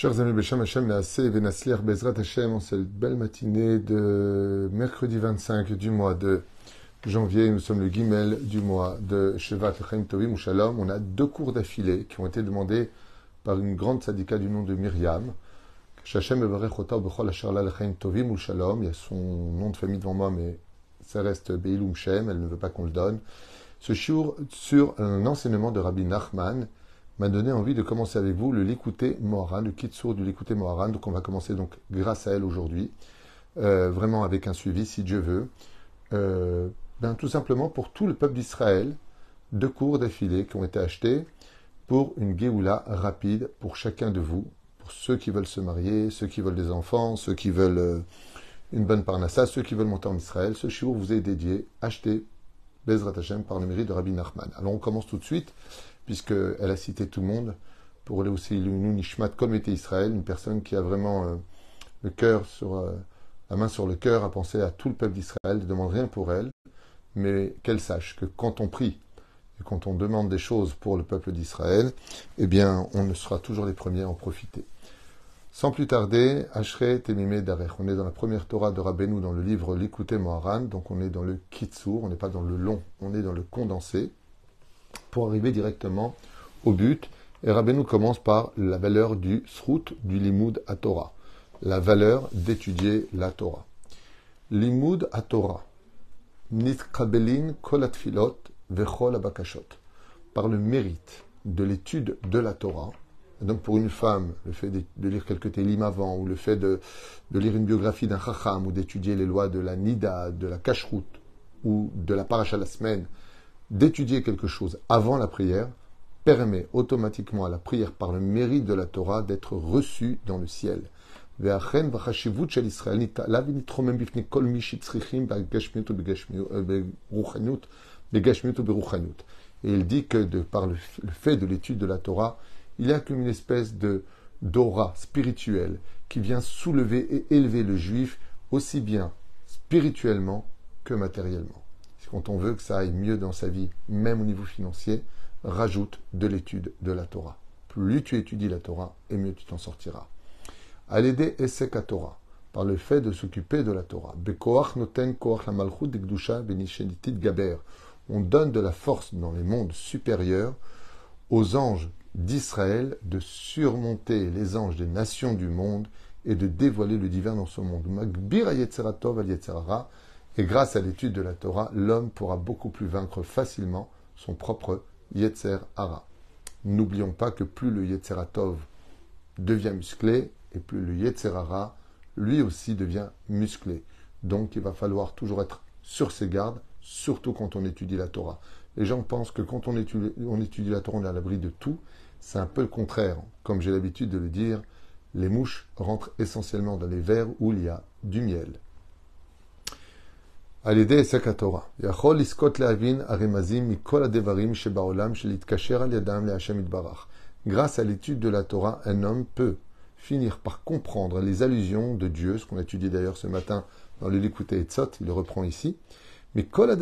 Chers amis, Beshem Hashem, Naaseh Venasliach Bezrat Hashem, en cette belle matinée de mercredi 25 du mois de janvier, nous sommes le guimel du mois de Shevat Chaim Tovim Shalom. On a deux cours d'affilée qui ont été demandés par une grande syndicat du nom de Myriam. Shachem Bechol Chaim Tovim Shalom. Il y a son nom de famille devant moi, mais ça reste Beilum Shem, elle ne veut pas qu'on le donne. Ce shiur sur un enseignement de Rabbi Nachman, m'a donné envie de commencer avec vous le l'écouter Moharan, le Kitsour du l'écouter Moharan. Donc on va commencer donc grâce à elle aujourd'hui, euh, vraiment avec un suivi si Dieu veut. Euh, ben, tout simplement pour tout le peuple d'Israël, deux cours d'affilée qui ont été achetés pour une Géoula rapide pour chacun de vous, pour ceux qui veulent se marier, ceux qui veulent des enfants, ceux qui veulent euh, une bonne parnassa, ceux qui veulent monter en Israël. Ce shiur vous est dédié, acheté Bezrat Hashem par le mérite de Rabbi Nachman. Alors on commence tout de suite puisqu'elle a cité tout le monde, pour aller aussi Nishmat, comme était Israël, une personne qui a vraiment euh, euh, la main sur le cœur à penser à tout le peuple d'Israël, ne demande rien pour elle, mais qu'elle sache que quand on prie et quand on demande des choses pour le peuple d'Israël, eh bien, on ne sera toujours les premiers à en profiter. Sans plus tarder, Ashre Temime Darech. On est dans la première Torah de Rabbeinu dans le livre L'écouter Moharan, donc on est dans le Kitsur, on n'est pas dans le long, on est dans le condensé pour arriver directement au but. Et Rabbeinu commence par la valeur du srout, du limoud à Torah, la valeur d'étudier la Torah. Limoud à Torah, nitkabelin kolatfilot vechol abakashot, par le mérite de l'étude de la Torah. donc pour une femme, le fait de, lire quelques télim avant, ou le fait de, lire une biographie d'un chacham, ou d'étudier les lois de la nida, de la kashrut, ou de la paracha la semaine, d'étudier quelque chose avant la prière permet automatiquement à la prière par le mérite de la Torah d'être reçue dans le ciel. Et il dit que par le, fait de l'étude de la Torah, il y a comme une espèce de d'aura spirituelle qui vient soulever et élever le juif aussi bien spirituellement que matériellement quand on veut que ça aille mieux dans sa vie, même au niveau financier, rajoute de l'étude de la Torah. Plus tu étudies la Torah, et mieux tu t'en sortiras. À l'aider Esek Torah, par le fait de s'occuper de la Torah. noten gaber. On donne de la force dans les mondes supérieurs aux anges d'Israël de surmonter les anges des nations du monde et de dévoiler le divin dans ce monde. Et grâce à l'étude de la Torah, l'homme pourra beaucoup plus vaincre facilement son propre Yetzer Hara. N'oublions pas que plus le Yetzer Tov devient musclé, et plus le Yetzer Hara, lui aussi, devient musclé. Donc il va falloir toujours être sur ses gardes, surtout quand on étudie la Torah. Les gens pensent que quand on étudie, on étudie la Torah, on est à l'abri de tout. C'est un peu le contraire. Comme j'ai l'habitude de le dire, les mouches rentrent essentiellement dans les verres où il y a du miel. Grâce à l'étude de la Torah, un homme peut finir par comprendre les allusions de Dieu, ce qu'on a étudié d'ailleurs ce matin dans le Likutei Etzot, il le reprend ici. Mais grâce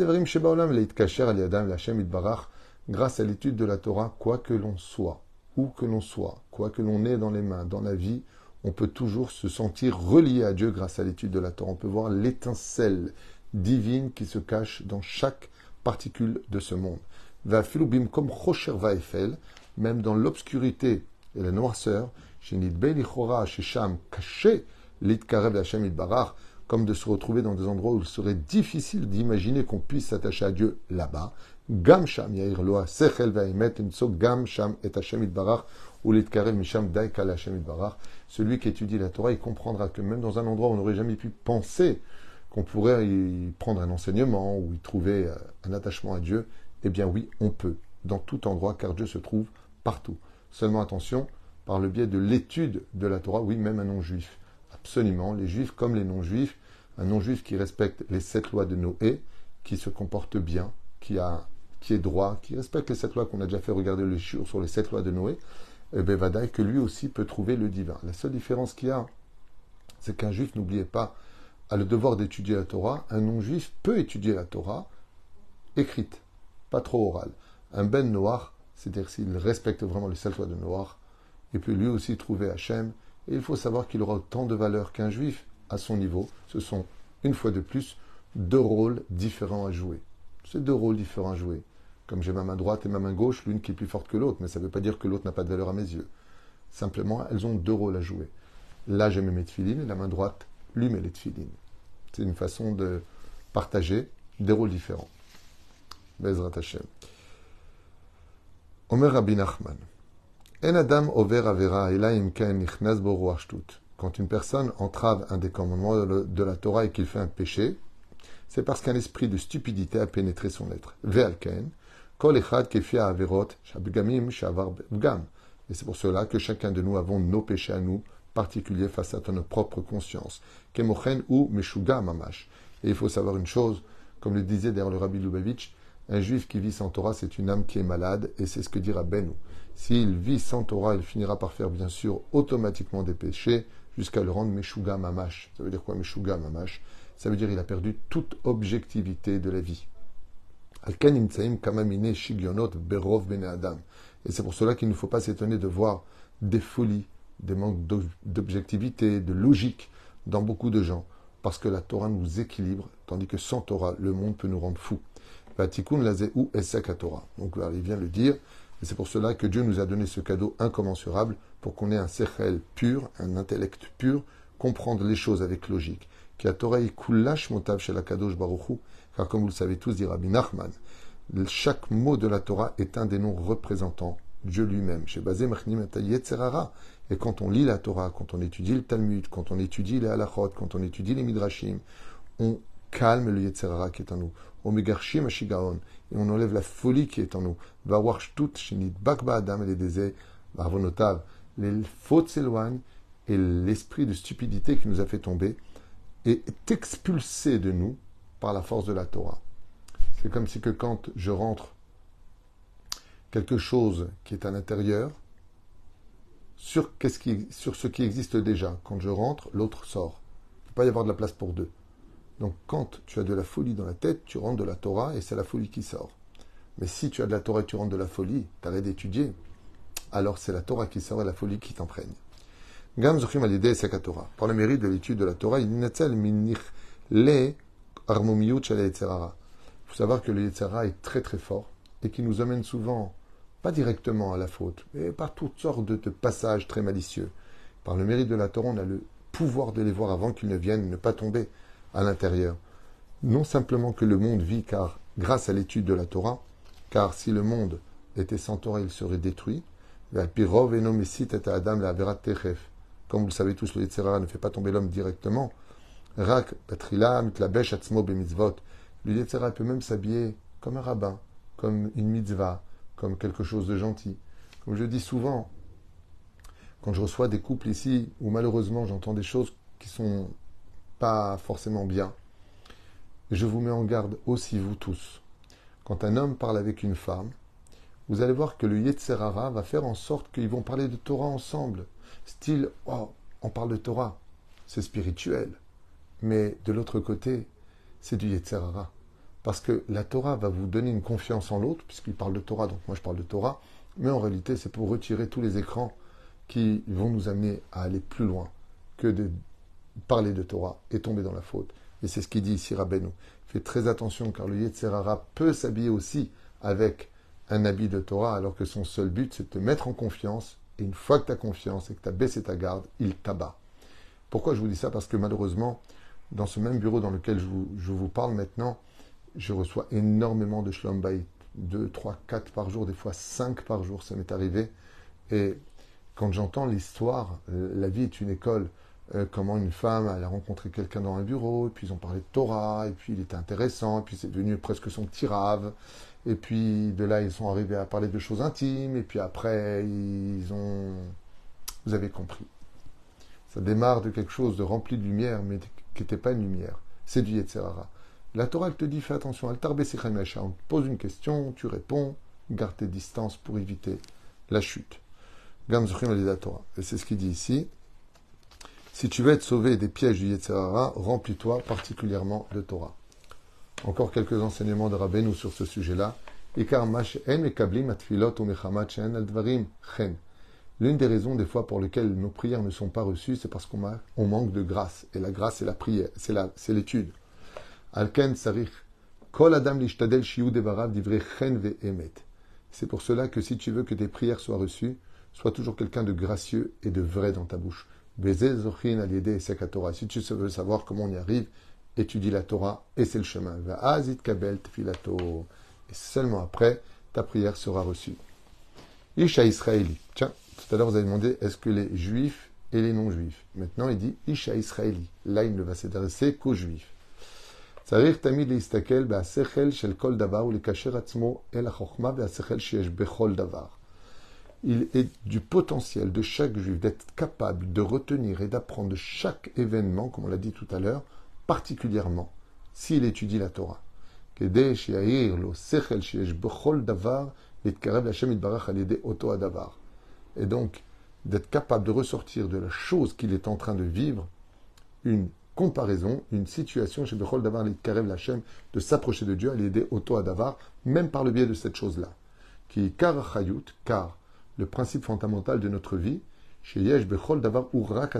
à l'étude de la Torah, quoi que l'on soit, où que l'on soit, quoi que l'on ait dans les mains, dans la vie, on peut toujours se sentir relié à Dieu grâce à l'étude de la Torah. On peut voir l'étincelle divine qui se cache dans chaque particule de ce monde. Va filubim comme Rocher même dans l'obscurité et la noirceur, caché comme de se retrouver dans des endroits où il serait difficile d'imaginer qu'on puisse s'attacher à Dieu là-bas. Gam Sham Yair Loa Sechel Vaemet Gam Sham et Hashem Barach ou l'itkarev Misham Daikal Hashem Barach. Celui qui étudie la Torah, il comprendra que même dans un endroit où on n'aurait jamais pu penser qu'on pourrait y prendre un enseignement ou y trouver euh, un attachement à Dieu, eh bien oui, on peut, dans tout endroit, car Dieu se trouve partout. Seulement attention, par le biais de l'étude de la Torah, oui, même un non-juif. Absolument, les juifs comme les non-juifs, un non-juif qui respecte les sept lois de Noé, qui se comporte bien, qui, a, qui est droit, qui respecte les sept lois qu'on a déjà fait regarder le sur les sept lois de Noé, eh bien, que lui aussi peut trouver le divin. La seule différence qu'il y a, c'est qu'un juif, n'oubliez pas, a le devoir d'étudier la Torah, un non-juif peut étudier la Torah écrite, pas trop orale. Un ben noir, c'est-à-dire s'il respecte vraiment les sept lois de noir, il peut lui aussi trouver Hachem Et il faut savoir qu'il aura autant de valeur qu'un juif à son niveau. Ce sont, une fois de plus, deux rôles différents à jouer. C'est deux rôles différents à jouer. Comme j'ai ma main droite et ma main gauche, l'une qui est plus forte que l'autre, mais ça ne veut pas dire que l'autre n'a pas de valeur à mes yeux. Simplement, elles ont deux rôles à jouer. Là, j'ai mes et la main droite lui met les tefilines. C'est une façon de partager des rôles différents. Bezrat Hashem. Omer Rabbi Nachman. En Adam over avera Quand une personne entrave un des commandements de la Torah et qu'il fait un péché, c'est parce qu'un esprit de stupidité a pénétré son être. Ve'alken, kol echad kefia averot, shabgamim shavar. Et c'est pour cela que chacun de nous avons nos péchés à nous, particuliers face à notre propre conscience. Kemochen ou meshuga mamash. Et il faut savoir une chose, comme le disait d'ailleurs le Rabbi Lubavitch, un juif qui vit sans Torah, c'est une âme qui est malade, et c'est ce que dira Benou. S'il vit sans Torah, il finira par faire bien sûr automatiquement des péchés, jusqu'à le rendre Meshuga Mamash. Ça veut dire quoi Meshuga Mamash? Ça veut dire qu'il a perdu toute objectivité de la vie. Et c'est pour cela qu'il ne faut pas s'étonner de voir des folies, des manques d'objectivité, de logique dans beaucoup de gens, parce que la Torah nous équilibre, tandis que sans Torah, le monde peut nous rendre fous. ou Torah. Donc il vient le dire, et c'est pour cela que Dieu nous a donné ce cadeau incommensurable, pour qu'on ait un sechel pur, un intellect pur, comprendre les choses avec logique. Qui a Torah chez la kadosh car comme vous le savez tous, dit Rabbi Nachman, chaque mot de la Torah est un des noms représentants Dieu lui-même. Chez Bazé Et quand on lit la Torah, quand on étudie le Talmud, quand on étudie les halachot, quand on étudie les midrashim, on calme le Yetzerara qui est en nous. Omegarshim Ashigaon. Et on enlève la folie qui est en nous. tout Shinit Bakba Adam et les Bavonotav. Les fautes s'éloignent et l'esprit de stupidité qui nous a fait tomber est expulsé de nous par la force de la Torah. C'est comme si que quand je rentre quelque chose qui est à l'intérieur sur, ce qui, sur ce qui existe déjà. Quand je rentre, l'autre sort. Il ne peut pas y avoir de la place pour deux. Donc quand tu as de la folie dans la tête, tu rentres de la Torah et c'est la folie qui sort. Mais si tu as de la Torah et tu rentres de la folie, tu arrêtes d'étudier, alors c'est la Torah qui sort et la folie qui t'emprègne. Gam Torah. Par le mérite de l'étude de la Torah, il le il faut savoir que le Yetzera est très très fort et qui nous amène souvent, pas directement à la faute, mais par toutes sortes de, passages très malicieux. Par le mérite de la Torah, on a le pouvoir de les voir avant qu'ils ne viennent, ne pas tomber à l'intérieur. Non simplement que le monde vit car grâce à l'étude de la Torah, car si le monde était sans Torah, il serait détruit. Comme vous le savez tous, le Yetzera ne fait pas tomber l'homme directement. Rak, Le Yetzera peut même s'habiller comme un rabbin, comme une mitzvah, comme quelque chose de gentil. Comme je dis souvent, quand je reçois des couples ici où malheureusement j'entends des choses qui sont pas forcément bien, je vous mets en garde aussi vous tous. Quand un homme parle avec une femme, vous allez voir que le Yetzerara va faire en sorte qu'ils vont parler de Torah ensemble. Style, oh, on parle de Torah, c'est spirituel. Mais de l'autre côté, c'est du Yetzerara. Parce que la Torah va vous donner une confiance en l'autre, puisqu'il parle de Torah, donc moi je parle de Torah, mais en réalité c'est pour retirer tous les écrans qui vont nous amener à aller plus loin que de parler de Torah et tomber dans la faute. Et c'est ce qu'il dit ici Rabbeinu. Fais très attention car le Yetzerara peut s'habiller aussi avec un habit de Torah alors que son seul but c'est de te mettre en confiance et une fois que tu as confiance et que tu as baissé ta garde, il t'abat. Pourquoi je vous dis ça? Parce que malheureusement, dans ce même bureau dans lequel je vous, je vous parle maintenant, je reçois énormément de shlom bayit, 2, 3, 4 par jour, des fois 5 par jour, ça m'est arrivé. Et quand j'entends l'histoire, euh, la vie est une école, euh, comment une femme, elle a rencontré quelqu'un dans un bureau, et puis ils ont parlé de Torah, et puis il était intéressant, et puis c'est devenu presque son petit rave, et puis de là ils sont arrivés à parler de choses intimes, et puis après ils ont... Vous avez compris. Ça démarre de quelque chose de rempli de lumière, mais qui n'était pas une lumière. C'est du Yetzerara. La Torah, te dit, fais attention, on te pose une question, tu réponds, garde tes distances pour éviter la chute. Torah. Et c'est ce qu'il dit ici. Si tu veux être sauvé des pièges du Yetzirara, remplis-toi particulièrement de Torah. Encore quelques enseignements de Rabbeinu sur ce sujet-là. L'une des raisons des fois pour lesquelles nos prières ne sont pas reçues, c'est parce qu'on manque de grâce. Et la grâce, c'est la prière, c'est l'étude. Alken sarich. Kol adam lishtadel chen emet. C'est pour cela que si tu veux que tes prières soient reçues, sois toujours quelqu'un de gracieux et de vrai dans ta bouche. zochin Torah. Si tu veux savoir comment on y arrive, étudie la Torah et c'est le chemin. Et seulement après, ta prière sera reçue. Isha Israéli. Tiens, tout à l'heure, vous avez demandé est-ce que les juifs et les non-juifs? Maintenant, il dit Isha Israéli. Là, il ne va s'adresser qu'aux juifs. צריך תמיד להסתכל בהשכל של כל דבר ולקשר עצמו אל החוכמה והשכל שיש בכל דבר. Il est du potentiel de chaque juif d'être capable de retenir et d'apprendre de chaque événement, comme on l'a dit tout à l'heure, particulièrement s'il étudie la Torah. כדי שיעיר לו שכל שיש בכל דבר להתקרב להשם יתברך על ידי אותו הדבר et donc d'être capable de ressortir de la chose qu'il est en train de vivre une comparaison, une situation chez Bechol Davar Karev Lachem, de s'approcher de Dieu à l'aider auto à Davar, même par le biais de cette chose-là. Qui car Chayut, car le principe fondamental de notre vie, chez Yesh Bechol Davar Urak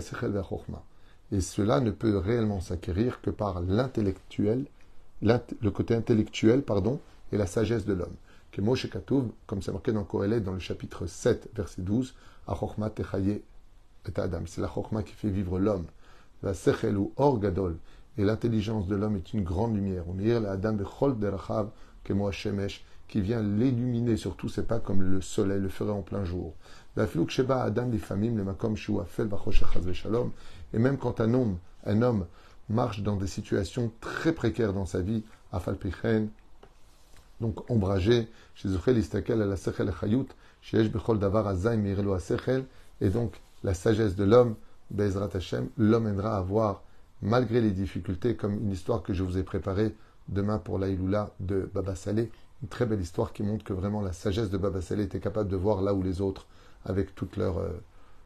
Et cela ne peut réellement s'acquérir que par l'intellectuel, le côté intellectuel, pardon, et la sagesse de l'homme que Moshe Katouv, comme c'est marqué dans Kohelet, dans le chapitre 7, verset 12, Achokma Techaye et Adam. C'est la Chokma qui fait vivre l'homme. La Sechel ou Or Gadol. Et l'intelligence de l'homme est une grande lumière. On dit la Adam Bechol Derachav, que Shemesh, qui vient l'illuminer sur tous ses pas comme le soleil le ferait en plein jour. La Flouk Sheba Adam familles, le Makom Shua Fel Shalom. Et même quand un homme, un homme marche dans des situations très précaires dans sa vie, Afalpichen, donc ombragé, chez Zochel Istakel la Sechel Chayut, chez Bechol Davar Azaim Mirelo Sechel, et donc la sagesse de l'homme, Bezrat Hashem, l'homme à voir, malgré les difficultés, comme une histoire que je vous ai préparée demain pour l'Aïloula de Baba Saleh, une très belle histoire qui montre que vraiment la sagesse de Baba Saleh était capable de voir là où les autres, avec toute leur euh,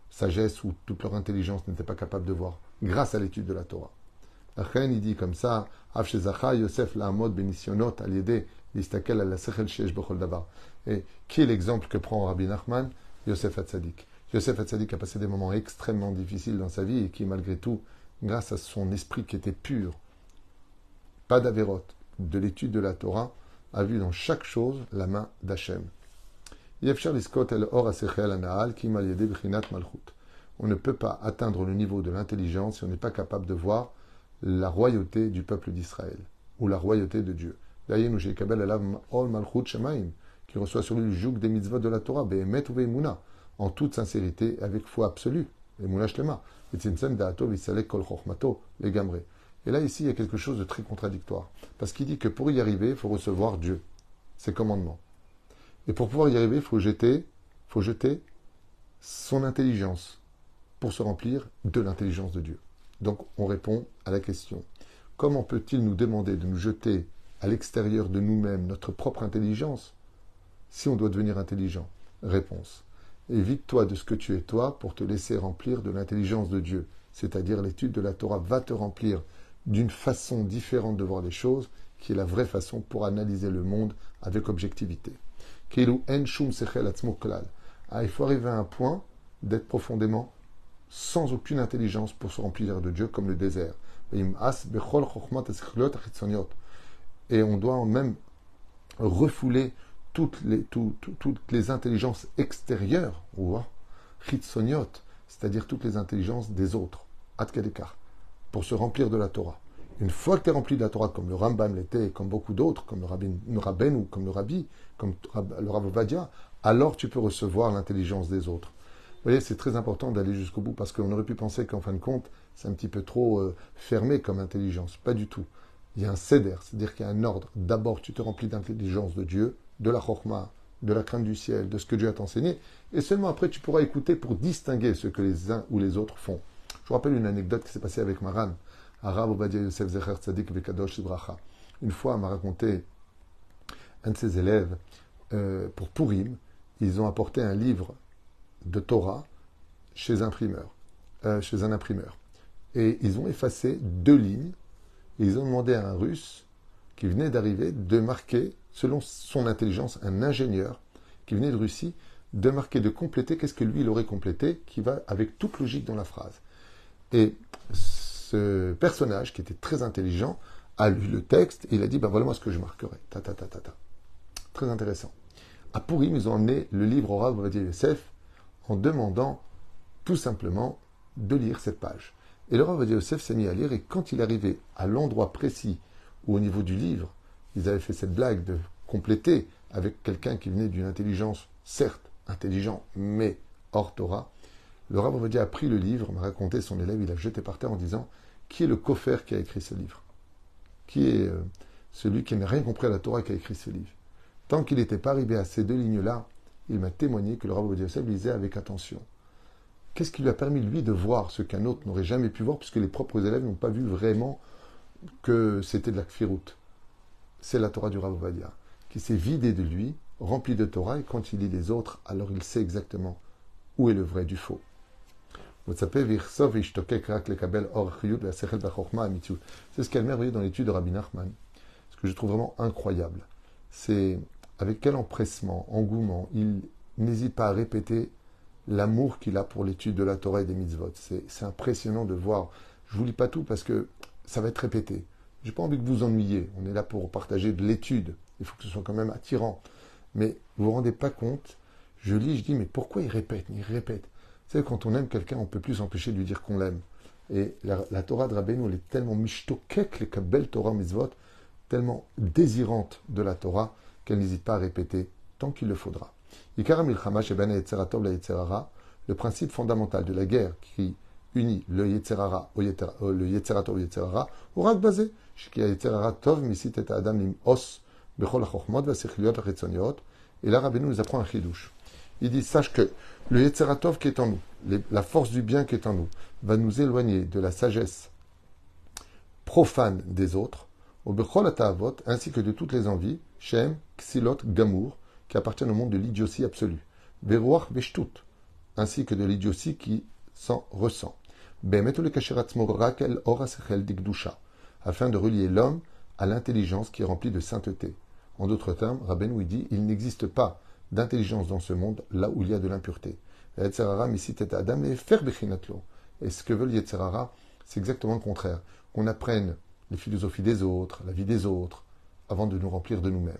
sagesse ou toute leur intelligence, n'étaient pas capables de voir, grâce à l'étude de la Torah. Reine, il dit comme ça, Yosef Lahamod Benisionot Aliede Listakel la Sechel Shesh Bechol. Et qui est l'exemple que prend Rabbi Nachman? Yosef Hatzadik. Yosef Hatzadik a passé des moments extrêmement difficiles dans sa vie et qui, malgré tout, grâce à son esprit qui était pur, pas d'avérote, de l'étude de la Torah, a vu dans chaque chose la main d'Hachem. On ne peut pas atteindre le niveau de l'intelligence si on n'est pas capable de voir la royauté du peuple d'Israël ou la royauté de Dieu. Qui reçoit sur lui le joug des mitzvot de la Torah, en toute sincérité, avec foi absolue, et là, ici, il y a quelque chose de très contradictoire. Parce qu'il dit que pour y arriver, il faut recevoir Dieu, ses commandements. Et pour pouvoir y arriver, il faut jeter, faut jeter son intelligence pour se remplir de l'intelligence de Dieu. Donc, on répond à la question comment peut-il nous demander de nous jeter à l'extérieur de nous-mêmes notre propre intelligence si on doit devenir intelligent? Réponse. Évite-toi de ce que tu es toi pour te laisser remplir de l'intelligence de Dieu. C'est-à-dire l'étude de la Torah va te remplir d'une façon différente de voir les choses, qui est la vraie façon pour analyser le monde avec objectivité. Ah, il faut arriver à un point d'être profondément sans aucune intelligence pour se remplir de Dieu comme le désert et on doit même refouler toutes les, toutes les intelligences extérieures, ou c'est-à-dire toutes les intelligences des autres, pour se remplir de la Torah. Une fois que tu es rempli de la Torah, comme le Rambam l'était, comme beaucoup d'autres, comme le Rabbin, le ou comme le Rabbi, comme le Rav alors tu peux recevoir l'intelligence des autres. Vous voyez, c'est très important d'aller jusqu'au bout parce qu'on aurait pu penser qu'en fin de compte, c'est un petit peu trop euh, fermé comme intelligence. Pas du tout il y a un céder, c'est-à-dire qu'il y a un ordre. D'abord, tu te remplis d'intelligence de Dieu, de la chorma, de la crainte du ciel, de ce que Dieu a enseigné, et seulement après tu pourras écouter pour distinguer ce que les uns ou les autres font. Je vous rappelle une anecdote qui s'est passée avec Maran, Arabe Obadia Yosef Zecher Tzadik Vekadosh Ibracha. Une fois, m'a raconté un de ses élèves, euh, pour Purim, ils ont apporté un livre de Torah chez un imprimeur, euh, chez un imprimeur. Et ils ont effacé deux lignes ils ont demandé à un russe qui venait d'arriver de marquer, selon son intelligence, un ingénieur qui venait de Russie, de marquer, de compléter qu'est-ce que lui il aurait complété, qui va avec toute logique dans la phrase. Et ce personnage, qui était très intelligent, a lu le texte et il a dit, ben voilà moi ce que je marquerai. Ta, ta, ta, ta, ta. Très intéressant. À Pourim, ils ont emmené le livre Rav Ovadia Yosef en demandant tout simplement de lire cette page. Et le Rav Yosef s'est mis à lire et quand il arrivait à l'endroit précis où au niveau du livre, ils avaient fait cette blague de compléter avec quelqu'un qui venait d'une intelligence, certes intelligent, mais hors Torah, le Rav Ovadia a pris le livre, m'a raconté son élève, il l'a jeté par terre en disant Qui est le coffre qui a écrit ce livre? Qui est euh, celui qui n'a rien compris à la Torah qui a écrit ce livre? Tant qu'il n'était pas arrivé à ces deux lignes-là, il m'a témoigné que le Rav Ovadia lisait avec attention. Qu'est-ce qui lui a permis, lui, de voir ce qu'un autre n'aurait jamais pu voir, puisque les propres élèves n'ont pas vu vraiment que c'était de la kfirout? C'est la Torah du Rav qui s'est vidé de lui, rempli de Torah, et quand il lit les autres, alors il sait exactement où est le vrai du faux. C'est ce a merveilleux dans l'étude de Rabbi Nachman, ce que je trouve vraiment incroyable. C'est avec quel empressement, engouement, il n'hésite pas à répéter l'amour qu'il a pour l'étude de la Torah et des mitzvot. C'est impressionnant de voir. Je vous lis pas tout parce que ça va être répété. J'ai pas envie que vous vous ennuyiez. On est là pour partager de l'étude. Il faut que ce soit quand même attirant. Mais vous vous rendez pas compte. Je lis, je dis, mais pourquoi il répète Il répète? Vous savez, quand on aime quelqu'un, on peut plus s'empêcher de lui dire qu'on l'aime. Et la, Torah de Rabbeinu, elle est tellement mishtokek, les kabel Torah mitzvot, tellement désirante de la Torah, qu'elle n'hésite pas à répéter tant qu'il le faudra. Ben le principe fondamental de la guerre qui unit le Yetzerara au euh, le Yetzerator au Yetzerara, aura basé. Et là, nous apprend un chidouche. Il dit, sache que le Yetzeratov qui est en nous, la force du bien qui est en nous, va nous éloigner de la sagesse profane des autres, au ainsi que de toutes les envies, Shem, Xilot, Gamour, qui appartiennent au monde de l'idiotie absolue, Veruach, Veshtut, ainsi que de l'idiotie qui s'en ressent. Afin de relier l'homme à l'intelligence qui est remplie de sainteté. En d'autres termes, Rabbeinu dit il n'existe pas d'intelligence dans ce monde, là où il y a de l'impureté. Et ce que veut le c'est exactement le contraire. Qu'on apprenne les philosophies des autres, la vie des autres, avant de nous remplir de nous-mêmes.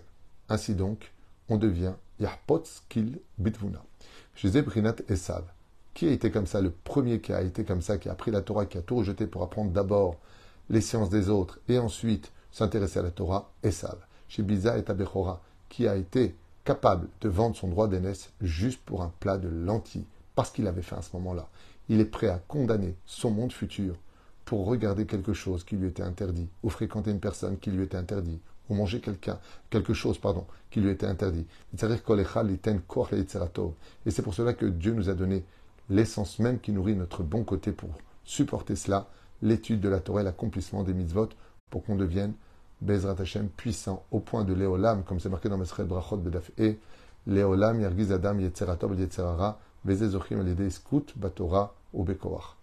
Ainsi donc, on devient Yahpotskil Bitvuna. Chez Brinat Esav, qui a été comme ça, le premier qui a été comme ça, qui a pris la Torah, qui a tout rejeté pour apprendre d'abord les sciences des autres et ensuite s'intéresser à la Torah, Esav. Chez Biza et Tabechora, qui a été capable de vendre son droit d'aînesse juste pour un plat de lentilles, parce qu'il avait fait à ce moment-là. Il est prêt à condamner son monde futur pour regarder quelque chose qui lui était interdit, ou fréquenter une personne qui lui était interdit, ou manger quelqu'un, quelque chose, pardon, qui lui était interdit. Et c'est pour cela que Dieu nous a donné l'essence même qui nourrit notre bon côté pour supporter cela, l'étude de la Torah, l'accomplissement des mitzvot, pour qu'on devienne Bezrat Hashem, puissant, au point de Léolam, comme c'est marqué dans Mesret Brachot Bedaf E, Léolam, Yergiz Adam, Yetzeratov, Yetzerara, Bezezochim, Alide, Skut, Batora, Obekoach.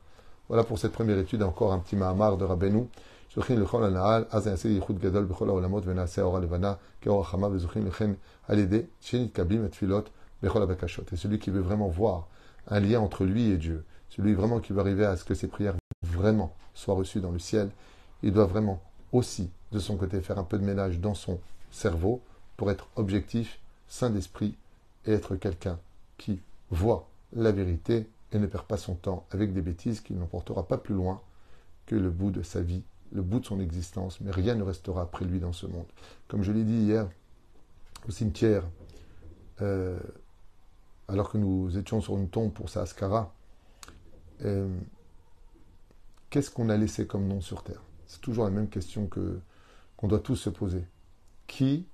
Voilà pour cette première étude, encore un petit Mahamar de Rabbeinu. זוכים לכל הנעל, אז נעשה ייחוד גדול בכל העולמות ונעשה אור הלבנה כאור החמה וזוכים לכן על ידי שנתקבלים התפילות בכל הבקשות. Et celui qui veut vraiment voir un lien entre lui et Dieu, celui vraiment qui veut arriver à ce que ses prières vraiment soient reçues dans le ciel, il doit vraiment aussi, de son côté, faire un peu de ménage dans son cerveau pour être objectif, sain d'esprit et être quelqu'un qui voit la vérité et ne perd pas son temps avec des bêtises qui n'emportera pas plus loin que le bout de sa vie, le bout de son existence, mais rien ne restera après lui dans ce monde. Comme je l'ai dit hier au cimetière, euh, alors que nous étions sur une tombe pour sa Ascara, euh, qu'est-ce qu'on a laissé comme nom sur terre? C'est toujours la même question que qu'on doit tous se poser. Qui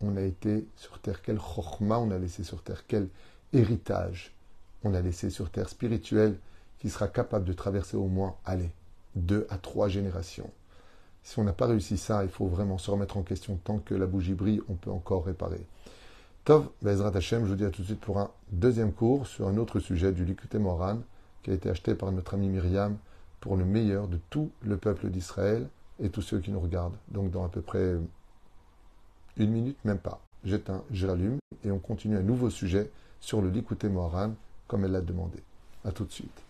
on a été sur terre? Quel chorma on a laissé sur terre? Quel héritage on a laissé sur terre spirituel qui sera capable de traverser au moins, allez, deux à trois générations? Si on n'a pas réussi ça, il faut vraiment se remettre en question. Tant que la bougie brille, on peut encore réparer. Tov, Bezrat Hashem, je vous dis à tout de suite pour un deuxième cours sur un autre sujet du Likute Moran qui a été acheté par notre ami Myriam pour le meilleur de tout le peuple d'Israël et tous ceux qui nous regardent. Donc dans à peu près une minute, même pas. j'éteins, je rallume et on continue un nouveau sujet sur le Likuté Moharan comme elle l'a demandé. A tout de suite.